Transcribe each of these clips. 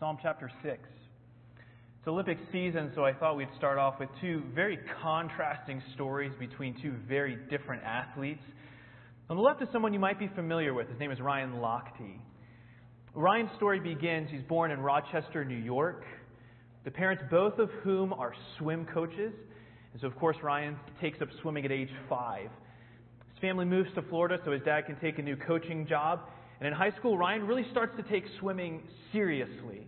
Psalm chapter 6. It's Olympic season, so I thought we'd start off with two very contrasting stories between two very different athletes. On the left is someone you might be familiar with. His name is Ryan Lochte. Ryan's story begins, he's born in Rochester, New York. The parents, both of whom are swim coaches. And so, of course, Ryan takes up swimming at age five. His family moves to Florida so his dad can take a new coaching job. And in high school, Ryan really starts to take swimming seriously.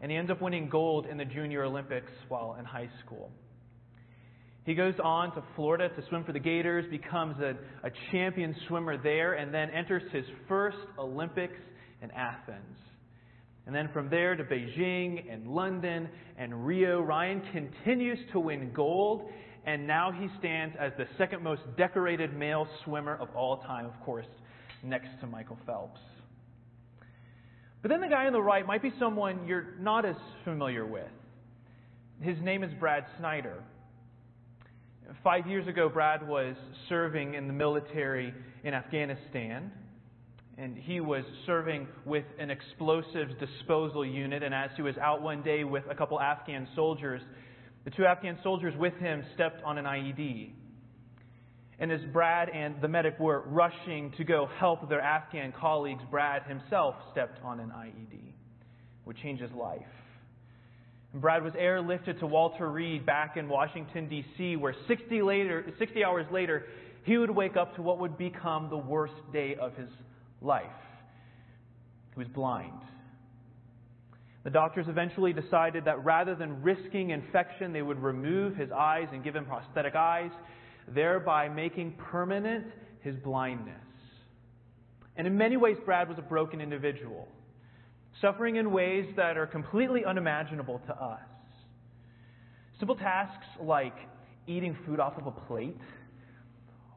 And he ends up winning gold in the Junior Olympics while in high school. He goes on to Florida to swim for the Gators, becomes a, a champion swimmer there, and then enters his first Olympics in Athens. And then from there to Beijing and London and Rio, Ryan continues to win gold, and now he stands as the second most decorated male swimmer of all time, of course, next to Michael Phelps. But then the guy on the right might be someone you're not as familiar with. His name is Brad Snyder. Five years ago, Brad was serving in the military in Afghanistan, and he was serving with an explosives disposal unit. And as he was out one day with a couple Afghan soldiers, the two Afghan soldiers with him stepped on an IED. And as Brad and the medic were rushing to go help their Afghan colleagues, Brad himself stepped on an IED, which changed his life. And Brad was airlifted to Walter Reed back in Washington, D.C., where 60, later, 60 hours later, he would wake up to what would become the worst day of his life. He was blind. The doctors eventually decided that rather than risking infection, they would remove his eyes and give him prosthetic eyes thereby making permanent his blindness. And in many ways, Brad was a broken individual, suffering in ways that are completely unimaginable to us. Simple tasks like eating food off of a plate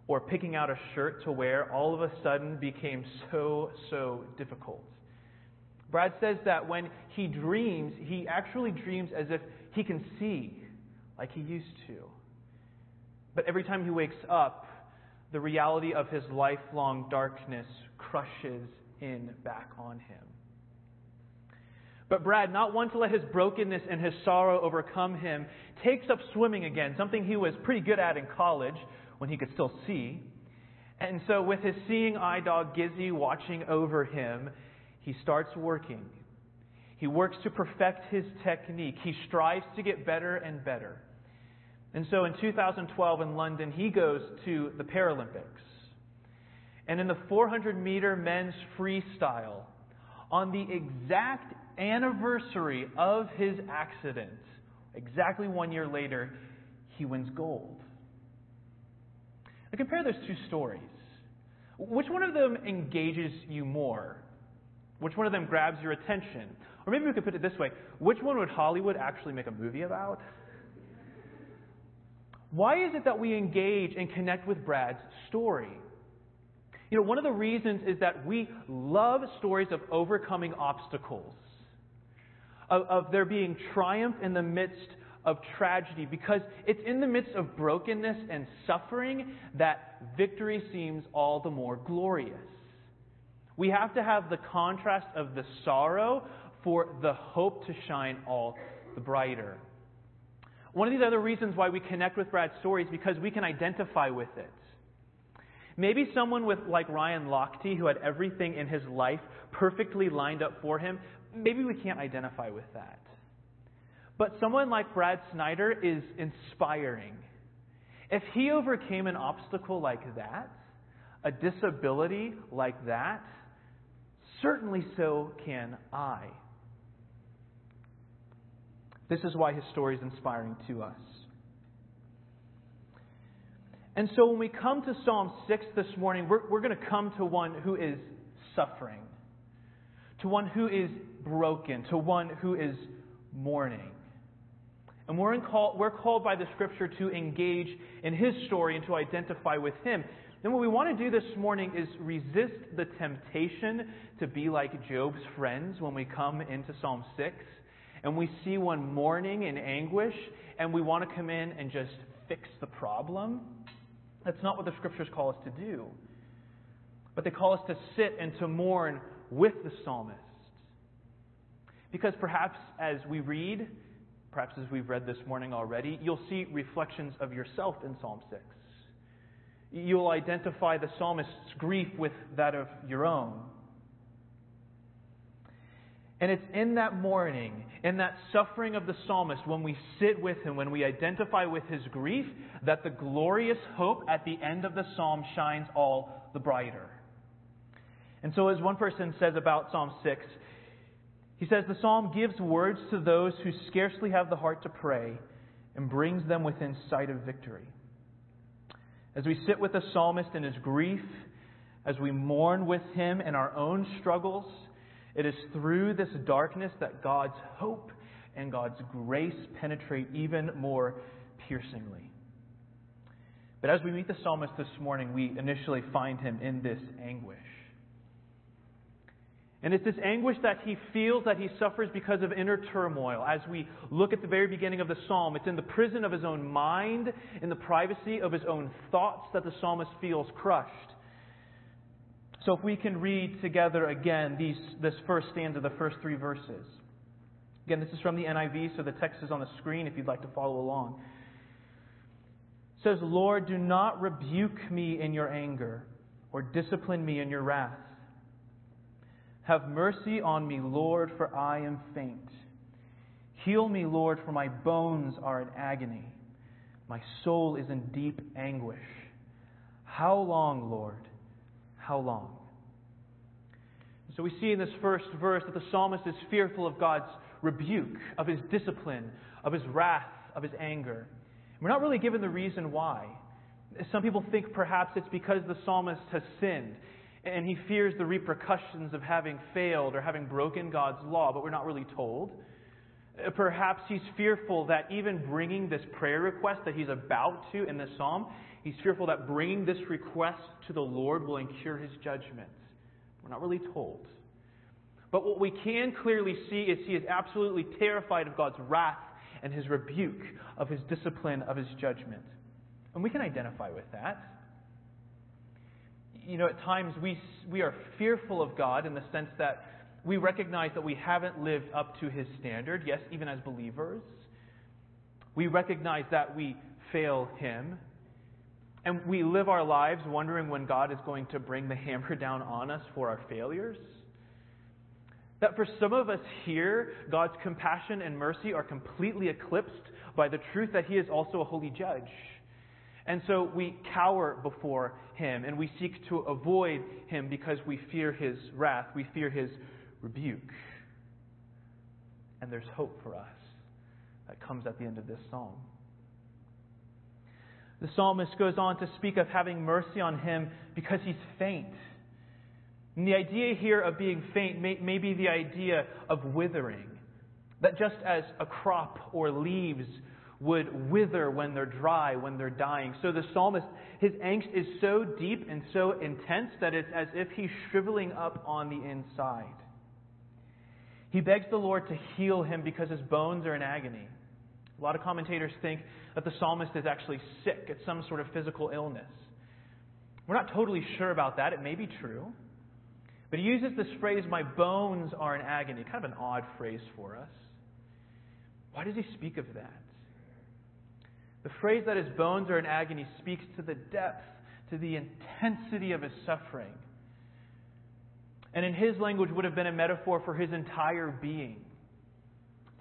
or picking out a shirt to wear all of a sudden became so, so difficult. Brad says that when he dreams, he actually dreams as if he can see like he used to. But every time he wakes up, the reality of his lifelong darkness crushes in back on him. But Brad, not one to let his brokenness and his sorrow overcome him, takes up swimming again, something he was pretty good at in college when he could still see. And so, with his seeing eye dog Gizzy watching over him, he starts working. He works to perfect his technique. He strives to get better and better. And so in 2012 in London, he goes to the Paralympics. And in the 400 meter men's freestyle, on the exact anniversary of his accident, exactly one year later, he wins gold. Now compare those two stories. Which one of them engages you more? Which one of them grabs your attention? Or maybe we could put it this way which one would Hollywood actually make a movie about? Why is it that we engage and connect with Brad's story? You know, one of the reasons is that we love stories of overcoming obstacles, of, of there being triumph in the midst of tragedy, because it's in the midst of brokenness and suffering that victory seems all the more glorious. We have to have the contrast of the sorrow for the hope to shine all the brighter. One of these other reasons why we connect with Brad's story is because we can identify with it. Maybe someone with like Ryan Lochte, who had everything in his life perfectly lined up for him, maybe we can't identify with that. But someone like Brad Snyder is inspiring. If he overcame an obstacle like that, a disability like that, certainly so can I. This is why his story is inspiring to us. And so when we come to Psalm 6 this morning, we're, we're going to come to one who is suffering, to one who is broken, to one who is mourning. And we're, call, we're called by the Scripture to engage in his story and to identify with him. Then what we want to do this morning is resist the temptation to be like Job's friends when we come into Psalm 6 and we see one mourning in anguish, and we want to come in and just fix the problem. That's not what the scriptures call us to do. But they call us to sit and to mourn with the psalmist. Because perhaps as we read, perhaps as we've read this morning already, you'll see reflections of yourself in Psalm 6. You'll identify the psalmist's grief with that of your own. And it's in that mourning, in that suffering of the psalmist, when we sit with him, when we identify with his grief, that the glorious hope at the end of the psalm shines all the brighter. And so, as one person says about Psalm 6, he says the psalm gives words to those who scarcely have the heart to pray and brings them within sight of victory. As we sit with the psalmist in his grief, as we mourn with him in our own struggles, it is through this darkness that God's hope and God's grace penetrate even more piercingly. But as we meet the psalmist this morning, we initially find him in this anguish. And it's this anguish that he feels that he suffers because of inner turmoil. As we look at the very beginning of the psalm, it's in the prison of his own mind, in the privacy of his own thoughts, that the psalmist feels crushed. So if we can read together again these, this first stanza, the first three verses. Again, this is from the NIV, so the text is on the screen if you'd like to follow along. It says, Lord, do not rebuke me in your anger or discipline me in your wrath. Have mercy on me, Lord, for I am faint. Heal me, Lord, for my bones are in agony. My soul is in deep anguish. How long, Lord? How long? So we see in this first verse that the psalmist is fearful of God's rebuke, of his discipline, of his wrath, of his anger. We're not really given the reason why. Some people think perhaps it's because the psalmist has sinned and he fears the repercussions of having failed or having broken God's law, but we're not really told. Uh, perhaps he's fearful that even bringing this prayer request that he's about to in this psalm, He's fearful that bringing this request to the Lord will incur his judgment. We're not really told. But what we can clearly see is he is absolutely terrified of God's wrath and his rebuke, of his discipline, of his judgment. And we can identify with that. You know, at times we, we are fearful of God in the sense that we recognize that we haven't lived up to his standard, yes, even as believers. We recognize that we fail him. And we live our lives wondering when God is going to bring the hammer down on us for our failures. That for some of us here, God's compassion and mercy are completely eclipsed by the truth that He is also a holy judge. And so we cower before Him and we seek to avoid Him because we fear His wrath, we fear His rebuke. And there's hope for us that comes at the end of this psalm. The psalmist goes on to speak of having mercy on him because he's faint. And the idea here of being faint may, may be the idea of withering. That just as a crop or leaves would wither when they're dry, when they're dying. So the psalmist, his angst is so deep and so intense that it's as if he's shriveling up on the inside. He begs the Lord to heal him because his bones are in agony. A lot of commentators think that the psalmist is actually sick. It's some sort of physical illness. We're not totally sure about that. It may be true. But he uses this phrase, my bones are in agony, kind of an odd phrase for us. Why does he speak of that? The phrase that his bones are in agony speaks to the depth, to the intensity of his suffering. And in his language would have been a metaphor for his entire being.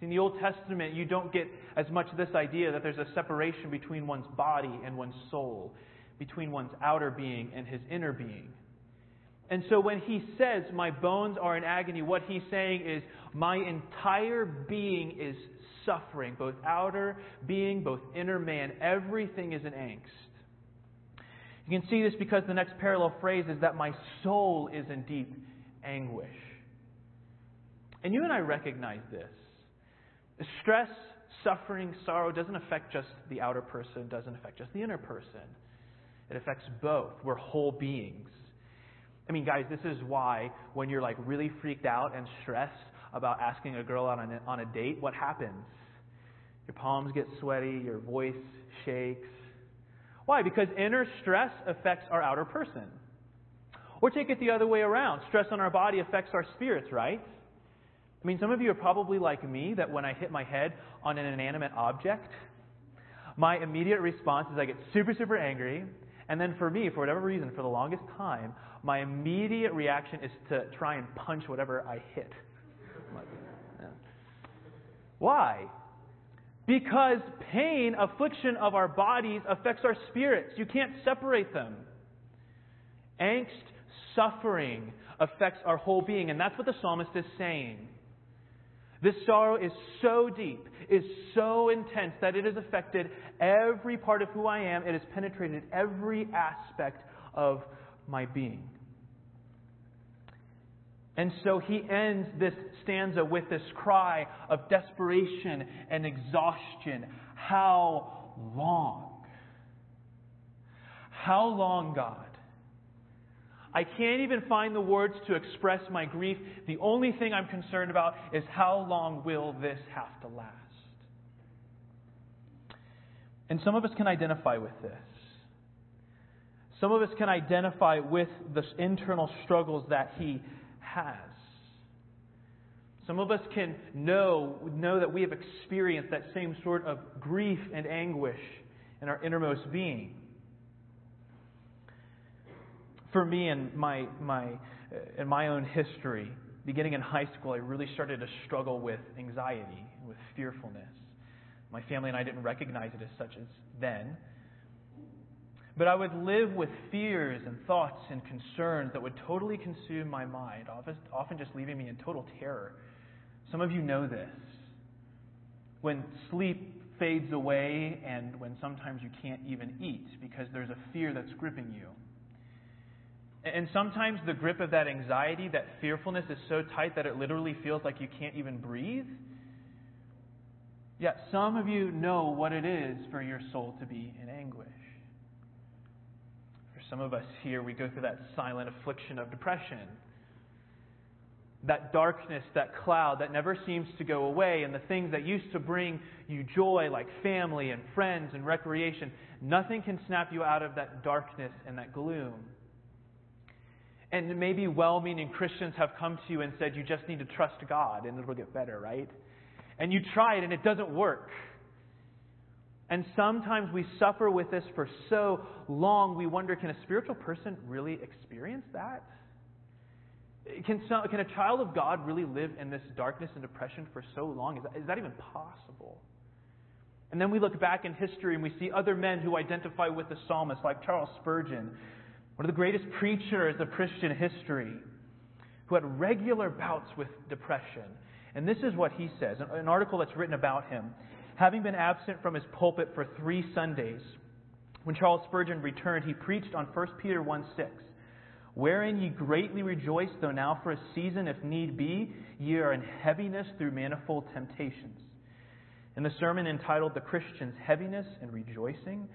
In the Old Testament, you don't get as much this idea that there's a separation between one's body and one's soul, between one's outer being and his inner being. And so when he says, My bones are in agony, what he's saying is, My entire being is suffering, both outer being, both inner man. Everything is in angst. You can see this because the next parallel phrase is that my soul is in deep anguish. And you and I recognize this. Stress, suffering, sorrow doesn't affect just the outer person, doesn't affect just the inner person. It affects both. We're whole beings. I mean, guys, this is why when you're like really freaked out and stressed about asking a girl on a, on a date, what happens? Your palms get sweaty, your voice shakes. Why? Because inner stress affects our outer person. Or take it the other way around. Stress on our body affects our spirits, right? I mean, some of you are probably like me that when I hit my head on an inanimate object, my immediate response is I get super, super angry. And then for me, for whatever reason, for the longest time, my immediate reaction is to try and punch whatever I hit. Why? Because pain, affliction of our bodies affects our spirits. You can't separate them. Angst, suffering affects our whole being, and that's what the psalmist is saying. This sorrow is so deep, is so intense that it has affected every part of who I am. It has penetrated every aspect of my being. And so he ends this stanza with this cry of desperation and exhaustion. How long? How long, God? I can't even find the words to express my grief. The only thing I'm concerned about is how long will this have to last? And some of us can identify with this. Some of us can identify with the internal struggles that he has. Some of us can know, know that we have experienced that same sort of grief and anguish in our innermost being. For me and my, my, uh, in my own history, beginning in high school, I really started to struggle with anxiety, with fearfulness. My family and I didn't recognize it as such as then. But I would live with fears and thoughts and concerns that would totally consume my mind, often just leaving me in total terror. Some of you know this. When sleep fades away and when sometimes you can't even eat because there's a fear that's gripping you. And sometimes the grip of that anxiety, that fearfulness is so tight that it literally feels like you can't even breathe. Yet some of you know what it is for your soul to be in anguish. For some of us here, we go through that silent affliction of depression. That darkness, that cloud that never seems to go away, and the things that used to bring you joy, like family and friends and recreation, nothing can snap you out of that darkness and that gloom. And maybe well meaning Christians have come to you and said, you just need to trust God and it'll get better, right? And you try it and it doesn't work. And sometimes we suffer with this for so long, we wonder can a spiritual person really experience that? Can, can a child of God really live in this darkness and depression for so long? Is that, is that even possible? And then we look back in history and we see other men who identify with the psalmist, like Charles Spurgeon, one of the greatest preachers of Christian history, who had regular bouts with depression. And this is what he says an article that's written about him having been absent from his pulpit for three Sundays, when Charles Spurgeon returned, he preached on 1 Peter 1 6, wherein ye greatly rejoice, though now for a season, if need be, ye are in heaviness through manifold temptations. In the sermon entitled The Christian's Heaviness and Rejoicing,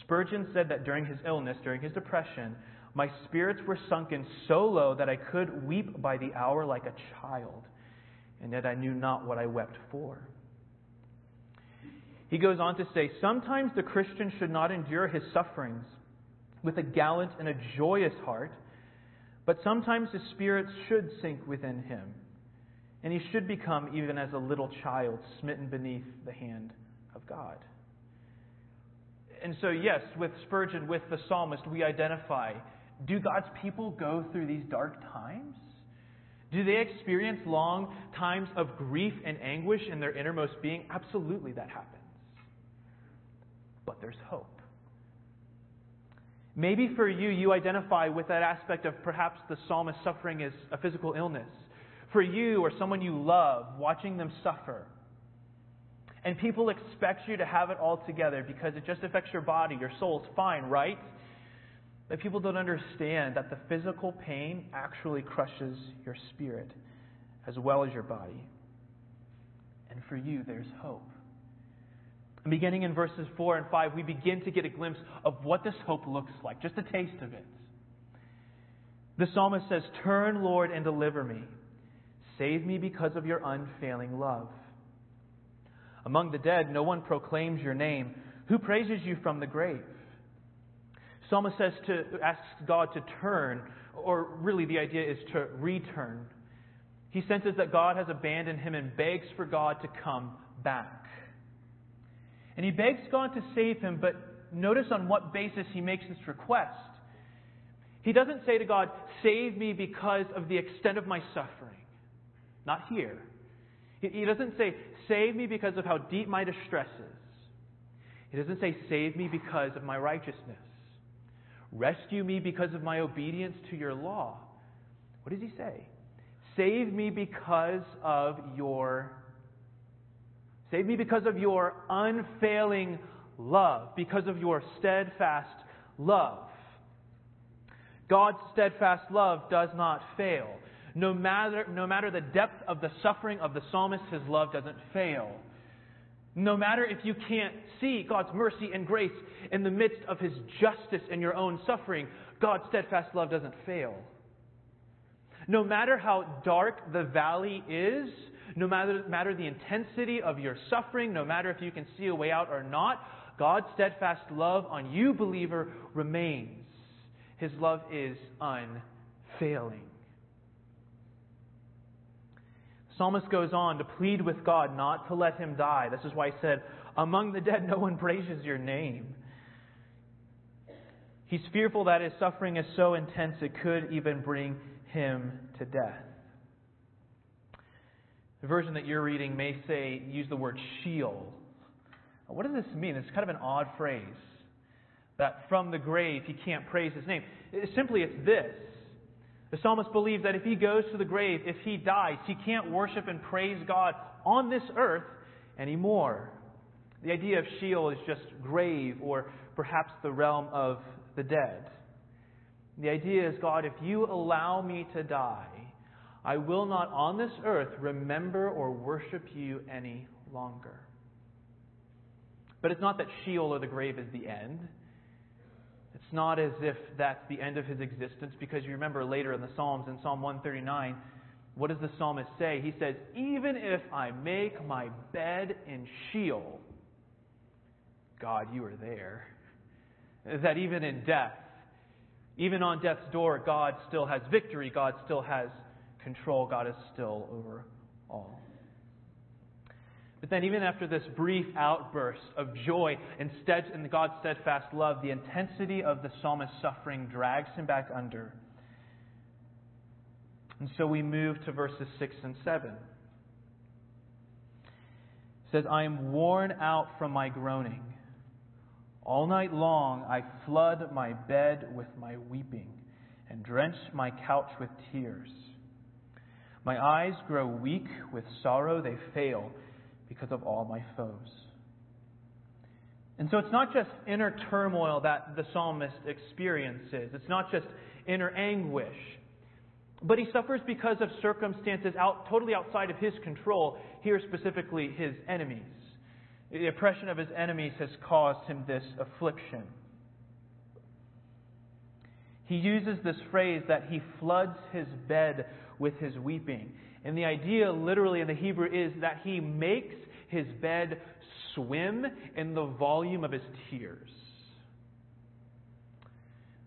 Spurgeon said that during his illness, during his depression, my spirits were sunken so low that I could weep by the hour like a child, and yet I knew not what I wept for. He goes on to say, Sometimes the Christian should not endure his sufferings with a gallant and a joyous heart, but sometimes his spirits should sink within him, and he should become, even as a little child, smitten beneath the hand of God. And so, yes, with Spurgeon, with the psalmist, we identify do God's people go through these dark times? Do they experience long times of grief and anguish in their innermost being? Absolutely, that happens but there's hope. Maybe for you, you identify with that aspect of perhaps the psalmist suffering is a physical illness. For you or someone you love, watching them suffer. And people expect you to have it all together because it just affects your body, your soul. Fine, right? But people don't understand that the physical pain actually crushes your spirit as well as your body. And for you, there's hope. Beginning in verses 4 and 5, we begin to get a glimpse of what this hope looks like, just a taste of it. The psalmist says, Turn, Lord, and deliver me. Save me because of your unfailing love. Among the dead, no one proclaims your name. Who praises you from the grave? Psalmist says to ask God to turn, or really the idea is to return He senses that God has abandoned him and begs for God to come back. And he begs God to save him, but notice on what basis he makes this request. He doesn't say to God, Save me because of the extent of my suffering. Not here. He doesn't say, Save me because of how deep my distress is. He doesn't say, Save me because of my righteousness. Rescue me because of my obedience to your law. What does he say? Save me because of your Save me because of your unfailing love, because of your steadfast love. God's steadfast love does not fail. No matter, no matter the depth of the suffering of the psalmist, his love doesn't fail. No matter if you can't see God's mercy and grace in the midst of his justice and your own suffering, God's steadfast love doesn't fail. No matter how dark the valley is, no matter, matter the intensity of your suffering, no matter if you can see a way out or not, God's steadfast love on you, believer, remains. His love is unfailing. Psalmist goes on to plead with God not to let him die. This is why he said, Among the dead, no one praises your name. He's fearful that his suffering is so intense it could even bring him to death. The version that you're reading may say, use the word Sheol. What does this mean? It's kind of an odd phrase. That from the grave he can't praise his name. Simply, it's this. The psalmist believes that if he goes to the grave, if he dies, he can't worship and praise God on this earth anymore. The idea of Sheol is just grave or perhaps the realm of the dead. The idea is God, if you allow me to die, I will not on this earth remember or worship you any longer. But it's not that Sheol or the grave is the end. It's not as if that's the end of his existence, because you remember later in the Psalms, in Psalm 139, what does the psalmist say? He says, Even if I make my bed in Sheol, God, you are there. That even in death, even on death's door, God still has victory, God still has control. God is still over all. But then, even after this brief outburst of joy and in God's steadfast love, the intensity of the psalmist's suffering drags him back under. And so we move to verses 6 and 7. It says, I am worn out from my groaning. All night long I flood my bed with my weeping and drench my couch with tears. My eyes grow weak with sorrow, they fail because of all my foes. And so it's not just inner turmoil that the psalmist experiences, it's not just inner anguish. But he suffers because of circumstances out, totally outside of his control, here specifically his enemies. The oppression of his enemies has caused him this affliction. He uses this phrase that he floods his bed with his weeping. And the idea, literally in the Hebrew, is that he makes his bed swim in the volume of his tears.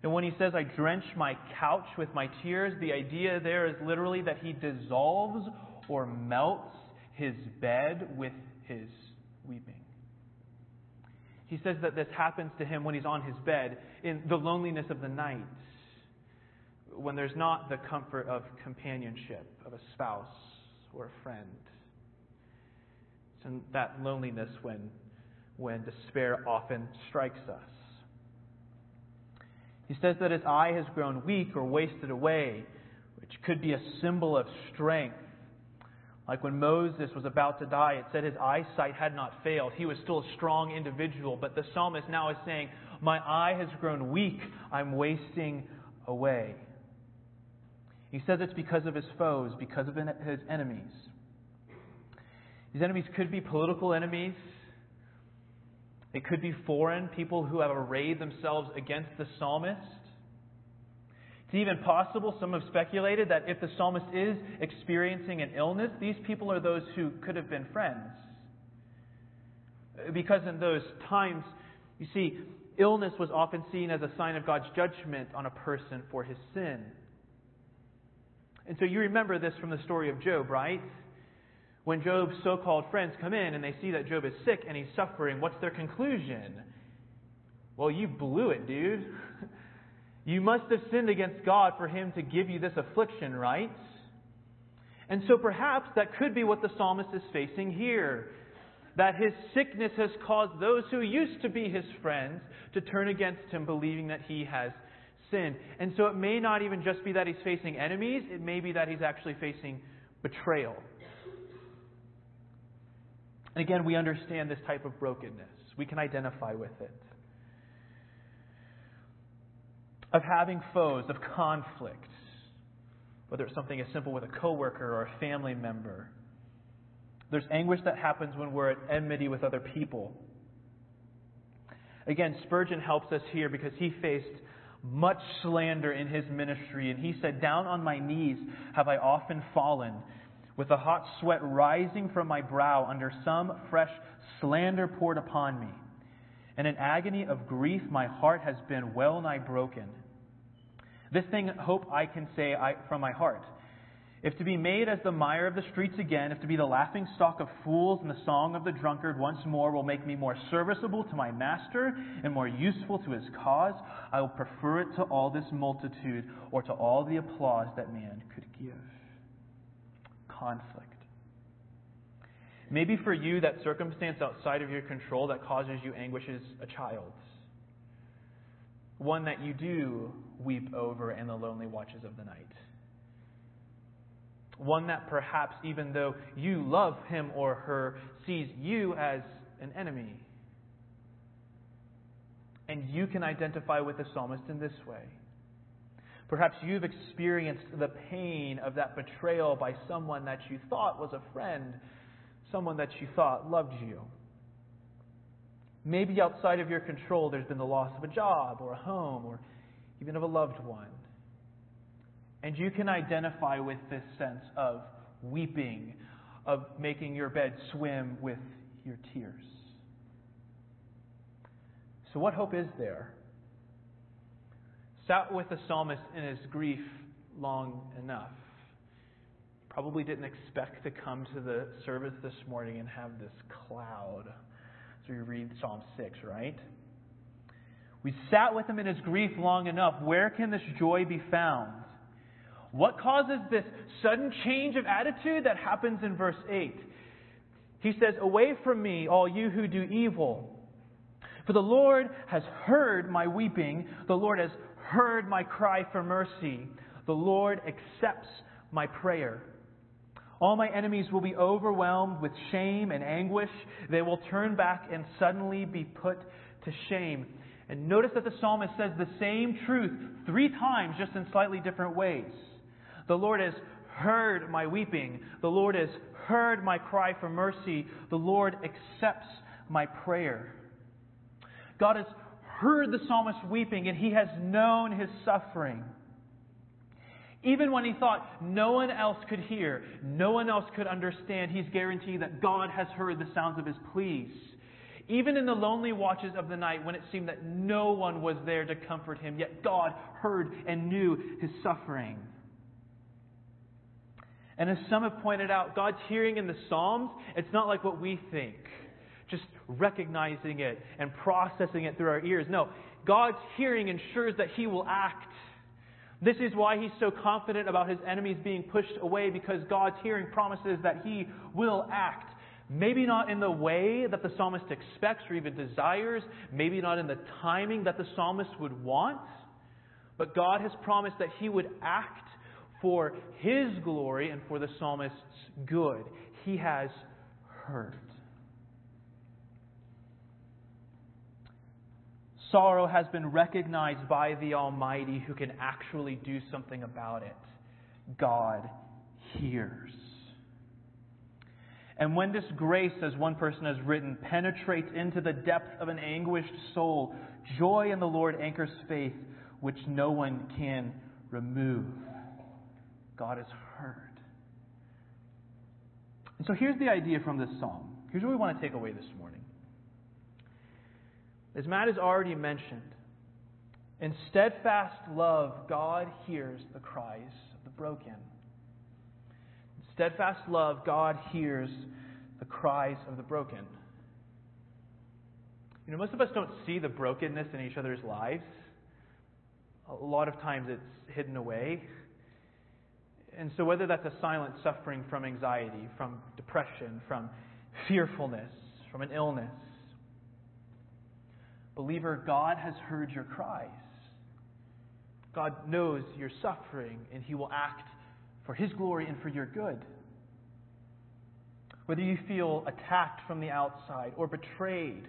And when he says, I drench my couch with my tears, the idea there is literally that he dissolves or melts his bed with his weeping. He says that this happens to him when he's on his bed in the loneliness of the night when there's not the comfort of companionship of a spouse or a friend. It's in that loneliness when, when despair often strikes us. He says that his eye has grown weak or wasted away, which could be a symbol of strength. Like when Moses was about to die, it said his eyesight had not failed. He was still a strong individual. But the psalmist now is saying, My eye has grown weak. I'm wasting away. He says it's because of his foes, because of his enemies. These enemies could be political enemies. It could be foreign people who have arrayed themselves against the psalmist. It's even possible, some have speculated, that if the psalmist is experiencing an illness, these people are those who could have been friends. Because in those times, you see, illness was often seen as a sign of God's judgment on a person for his sin. And so you remember this from the story of Job, right? When Job's so called friends come in and they see that Job is sick and he's suffering, what's their conclusion? Well, you blew it, dude. You must have sinned against God for him to give you this affliction, right? And so perhaps that could be what the psalmist is facing here. That his sickness has caused those who used to be his friends to turn against him, believing that he has sinned. And so it may not even just be that he's facing enemies, it may be that he's actually facing betrayal. And again, we understand this type of brokenness. We can identify with it. Of having foes, of conflict, whether it's something as simple with a coworker or a family member. There's anguish that happens when we're at enmity with other people. Again, Spurgeon helps us here because he faced much slander in his ministry, and he said, Down on my knees have I often fallen, with a hot sweat rising from my brow under some fresh slander poured upon me. And in an agony of grief, my heart has been well nigh broken. This thing hope I can say I, from my heart. If to be made as the mire of the streets again, if to be the laughing stock of fools and the song of the drunkard once more will make me more serviceable to my master and more useful to his cause, I will prefer it to all this multitude or to all the applause that man could give. Conflict. Maybe for you, that circumstance outside of your control that causes you anguish is a child's. One that you do weep over in the lonely watches of the night one that perhaps, even though you love him or her, sees you as an enemy. And you can identify with the psalmist in this way. Perhaps you've experienced the pain of that betrayal by someone that you thought was a friend, someone that you thought loved you. Maybe outside of your control, there's been the loss of a job or a home or even of a loved one. And you can identify with this sense of weeping, of making your bed swim with your tears. So, what hope is there? Sat with the psalmist in his grief long enough. Probably didn't expect to come to the service this morning and have this cloud. So, you read Psalm 6, right? We sat with him in his grief long enough. Where can this joy be found? What causes this sudden change of attitude that happens in verse 8? He says, Away from me, all you who do evil. For the Lord has heard my weeping. The Lord has heard my cry for mercy. The Lord accepts my prayer. All my enemies will be overwhelmed with shame and anguish. They will turn back and suddenly be put to shame. And notice that the psalmist says the same truth three times, just in slightly different ways. The Lord has heard my weeping. The Lord has heard my cry for mercy. The Lord accepts my prayer. God has heard the psalmist weeping and he has known his suffering. Even when he thought no one else could hear, no one else could understand, he's guaranteed that God has heard the sounds of his pleas. Even in the lonely watches of the night when it seemed that no one was there to comfort him, yet God heard and knew his suffering. And as some have pointed out, God's hearing in the Psalms, it's not like what we think, just recognizing it and processing it through our ears. No, God's hearing ensures that He will act. This is why He's so confident about His enemies being pushed away, because God's hearing promises that He will act. Maybe not in the way that the psalmist expects or even desires, maybe not in the timing that the psalmist would want, but God has promised that He would act for his glory and for the psalmist's good. He has heard. Sorrow has been recognized by the Almighty who can actually do something about it. God hears. And when this grace, as one person has written, penetrates into the depth of an anguished soul, joy in the Lord anchors faith, which no one can remove. God has heard. And so here's the idea from this psalm. Here's what we want to take away this morning. As Matt has already mentioned, in steadfast love, God hears the cries of the broken. In steadfast love, God hears the cries of the broken. You know, most of us don't see the brokenness in each other's lives. A lot of times it's hidden away. And so, whether that's a silent suffering from anxiety, from depression, from fearfulness, from an illness, believer, God has heard your cries. God knows you're suffering, and He will act for His glory and for your good. Whether you feel attacked from the outside or betrayed,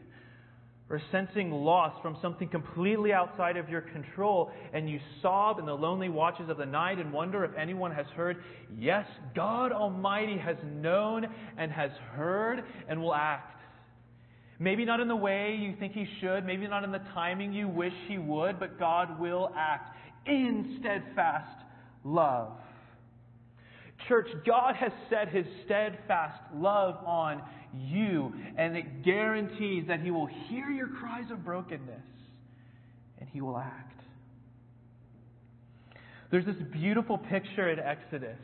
or sensing loss from something completely outside of your control, and you sob in the lonely watches of the night and wonder if anyone has heard, yes, God Almighty has known and has heard and will act. Maybe not in the way you think He should, maybe not in the timing you wish He would, but God will act in steadfast love. Church, God has set His steadfast love on you, and it guarantees that He will hear your cries of brokenness and He will act. There's this beautiful picture in Exodus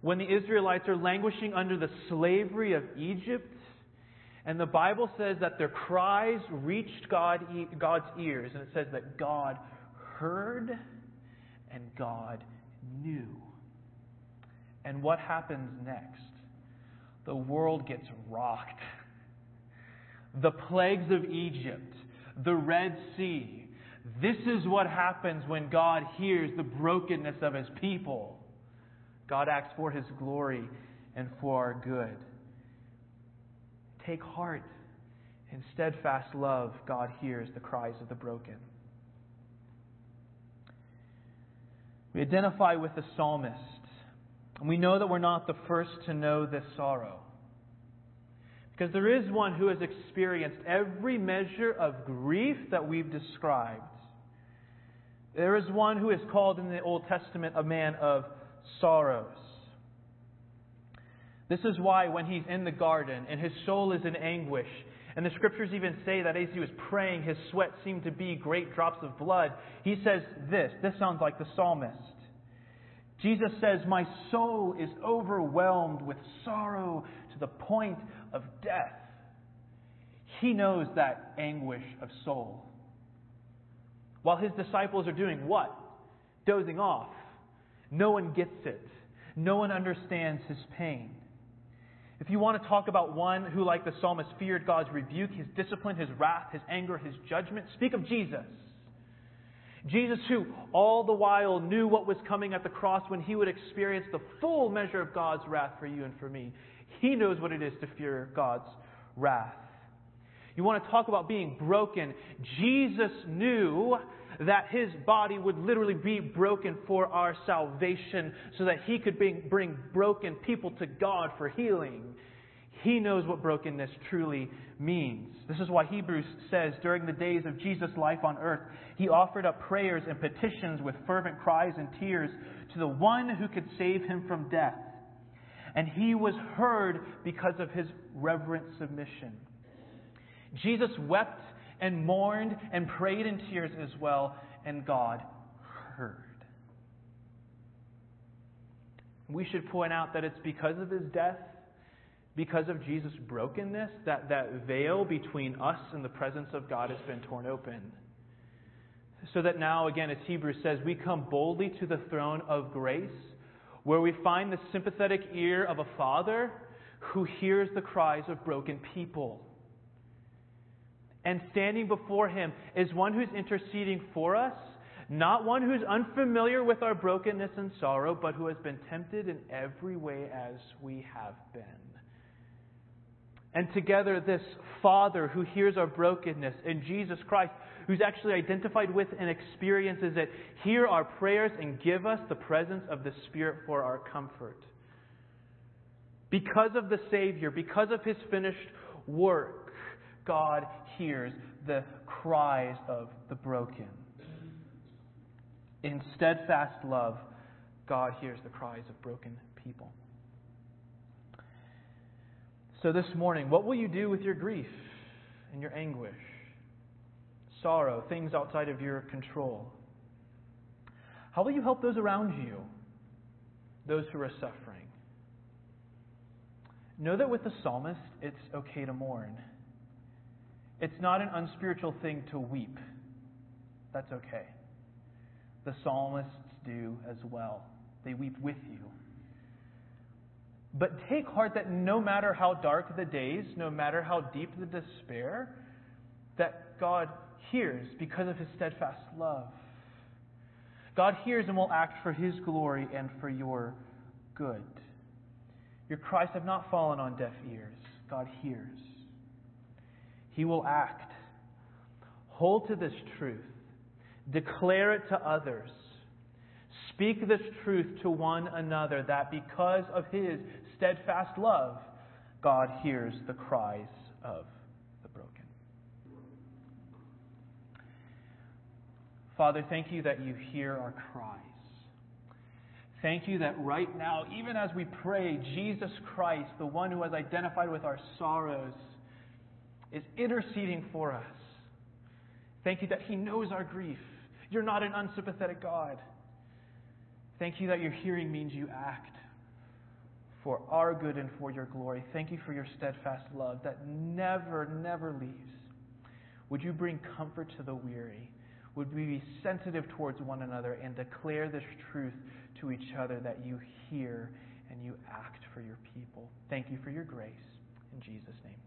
when the Israelites are languishing under the slavery of Egypt, and the Bible says that their cries reached God, God's ears, and it says that God heard and God knew. And what happens next? The world gets rocked. The plagues of Egypt, the Red Sea. This is what happens when God hears the brokenness of his people. God acts for his glory and for our good. Take heart. In steadfast love, God hears the cries of the broken. We identify with the psalmist and we know that we're not the first to know this sorrow. Because there is one who has experienced every measure of grief that we've described. There is one who is called in the Old Testament a man of sorrows. This is why when he's in the garden and his soul is in anguish, and the scriptures even say that as he was praying, his sweat seemed to be great drops of blood, he says this. This sounds like the psalmist. Jesus says, My soul is overwhelmed with sorrow to the point of death. He knows that anguish of soul. While his disciples are doing what? Dozing off. No one gets it. No one understands his pain. If you want to talk about one who, like the psalmist, feared God's rebuke, his discipline, his wrath, his anger, his judgment, speak of Jesus. Jesus, who all the while knew what was coming at the cross when he would experience the full measure of God's wrath for you and for me, he knows what it is to fear God's wrath. You want to talk about being broken? Jesus knew that his body would literally be broken for our salvation so that he could bring, broken people to God for healing. He knows what brokenness truly means. This is why Hebrews says during the days of Jesus' life on earth, he offered up prayers and petitions with fervent cries and tears to the one who could save him from death. And he was heard because of his reverent submission. Jesus wept and mourned and prayed in tears as well, and God heard. We should point out that it's because of his death because of Jesus' brokenness, that, that veil between us and the presence of God has been torn open. So that now, again, as Hebrews says, we come boldly to the throne of grace, where we find the sympathetic ear of a father who hears the cries of broken people. And standing before him is one who's interceding for us, not one who's unfamiliar with our brokenness and sorrow, but who has been tempted in every way as we have been. And together, this Father who hears our brokenness and Jesus Christ, who's actually identified with and experiences it, hear our prayers and give us the presence of the Spirit for our comfort. Because of the Savior, because of his finished work, God hears the cries of the broken. In steadfast love, God hears the cries of broken people. So, this morning, what will you do with your grief and your anguish, sorrow, things outside of your control? How will you help those around you, those who are suffering? Know that with the psalmist, it's okay to mourn. It's not an unspiritual thing to weep. That's okay. The psalmists do as well. They weep with you. But take heart that no matter how dark the days, no matter how deep the despair, that God hears because of his steadfast love. God hears and will act for his glory and for your good. Your cries have not fallen on deaf ears. God hears. He will act. Hold to this truth. Declare it to others. Speak this truth to one another that because of his steadfast love, God hears the cries of the broken. Father, thank you that you hear our cries. Thank you that right now, even as we pray, Jesus Christ, the one who has identified with our sorrows, is interceding for us. Thank you that he knows our grief. You're not an unsympathetic God. Thank you that your hearing means you act for our good and for your glory. Thank you for your steadfast love that never, never leaves. Would you bring comfort to the weary? Would we be sensitive towards one another and declare this truth to each other that you hear and you act for your people? Thank you for your grace. In Jesus' name.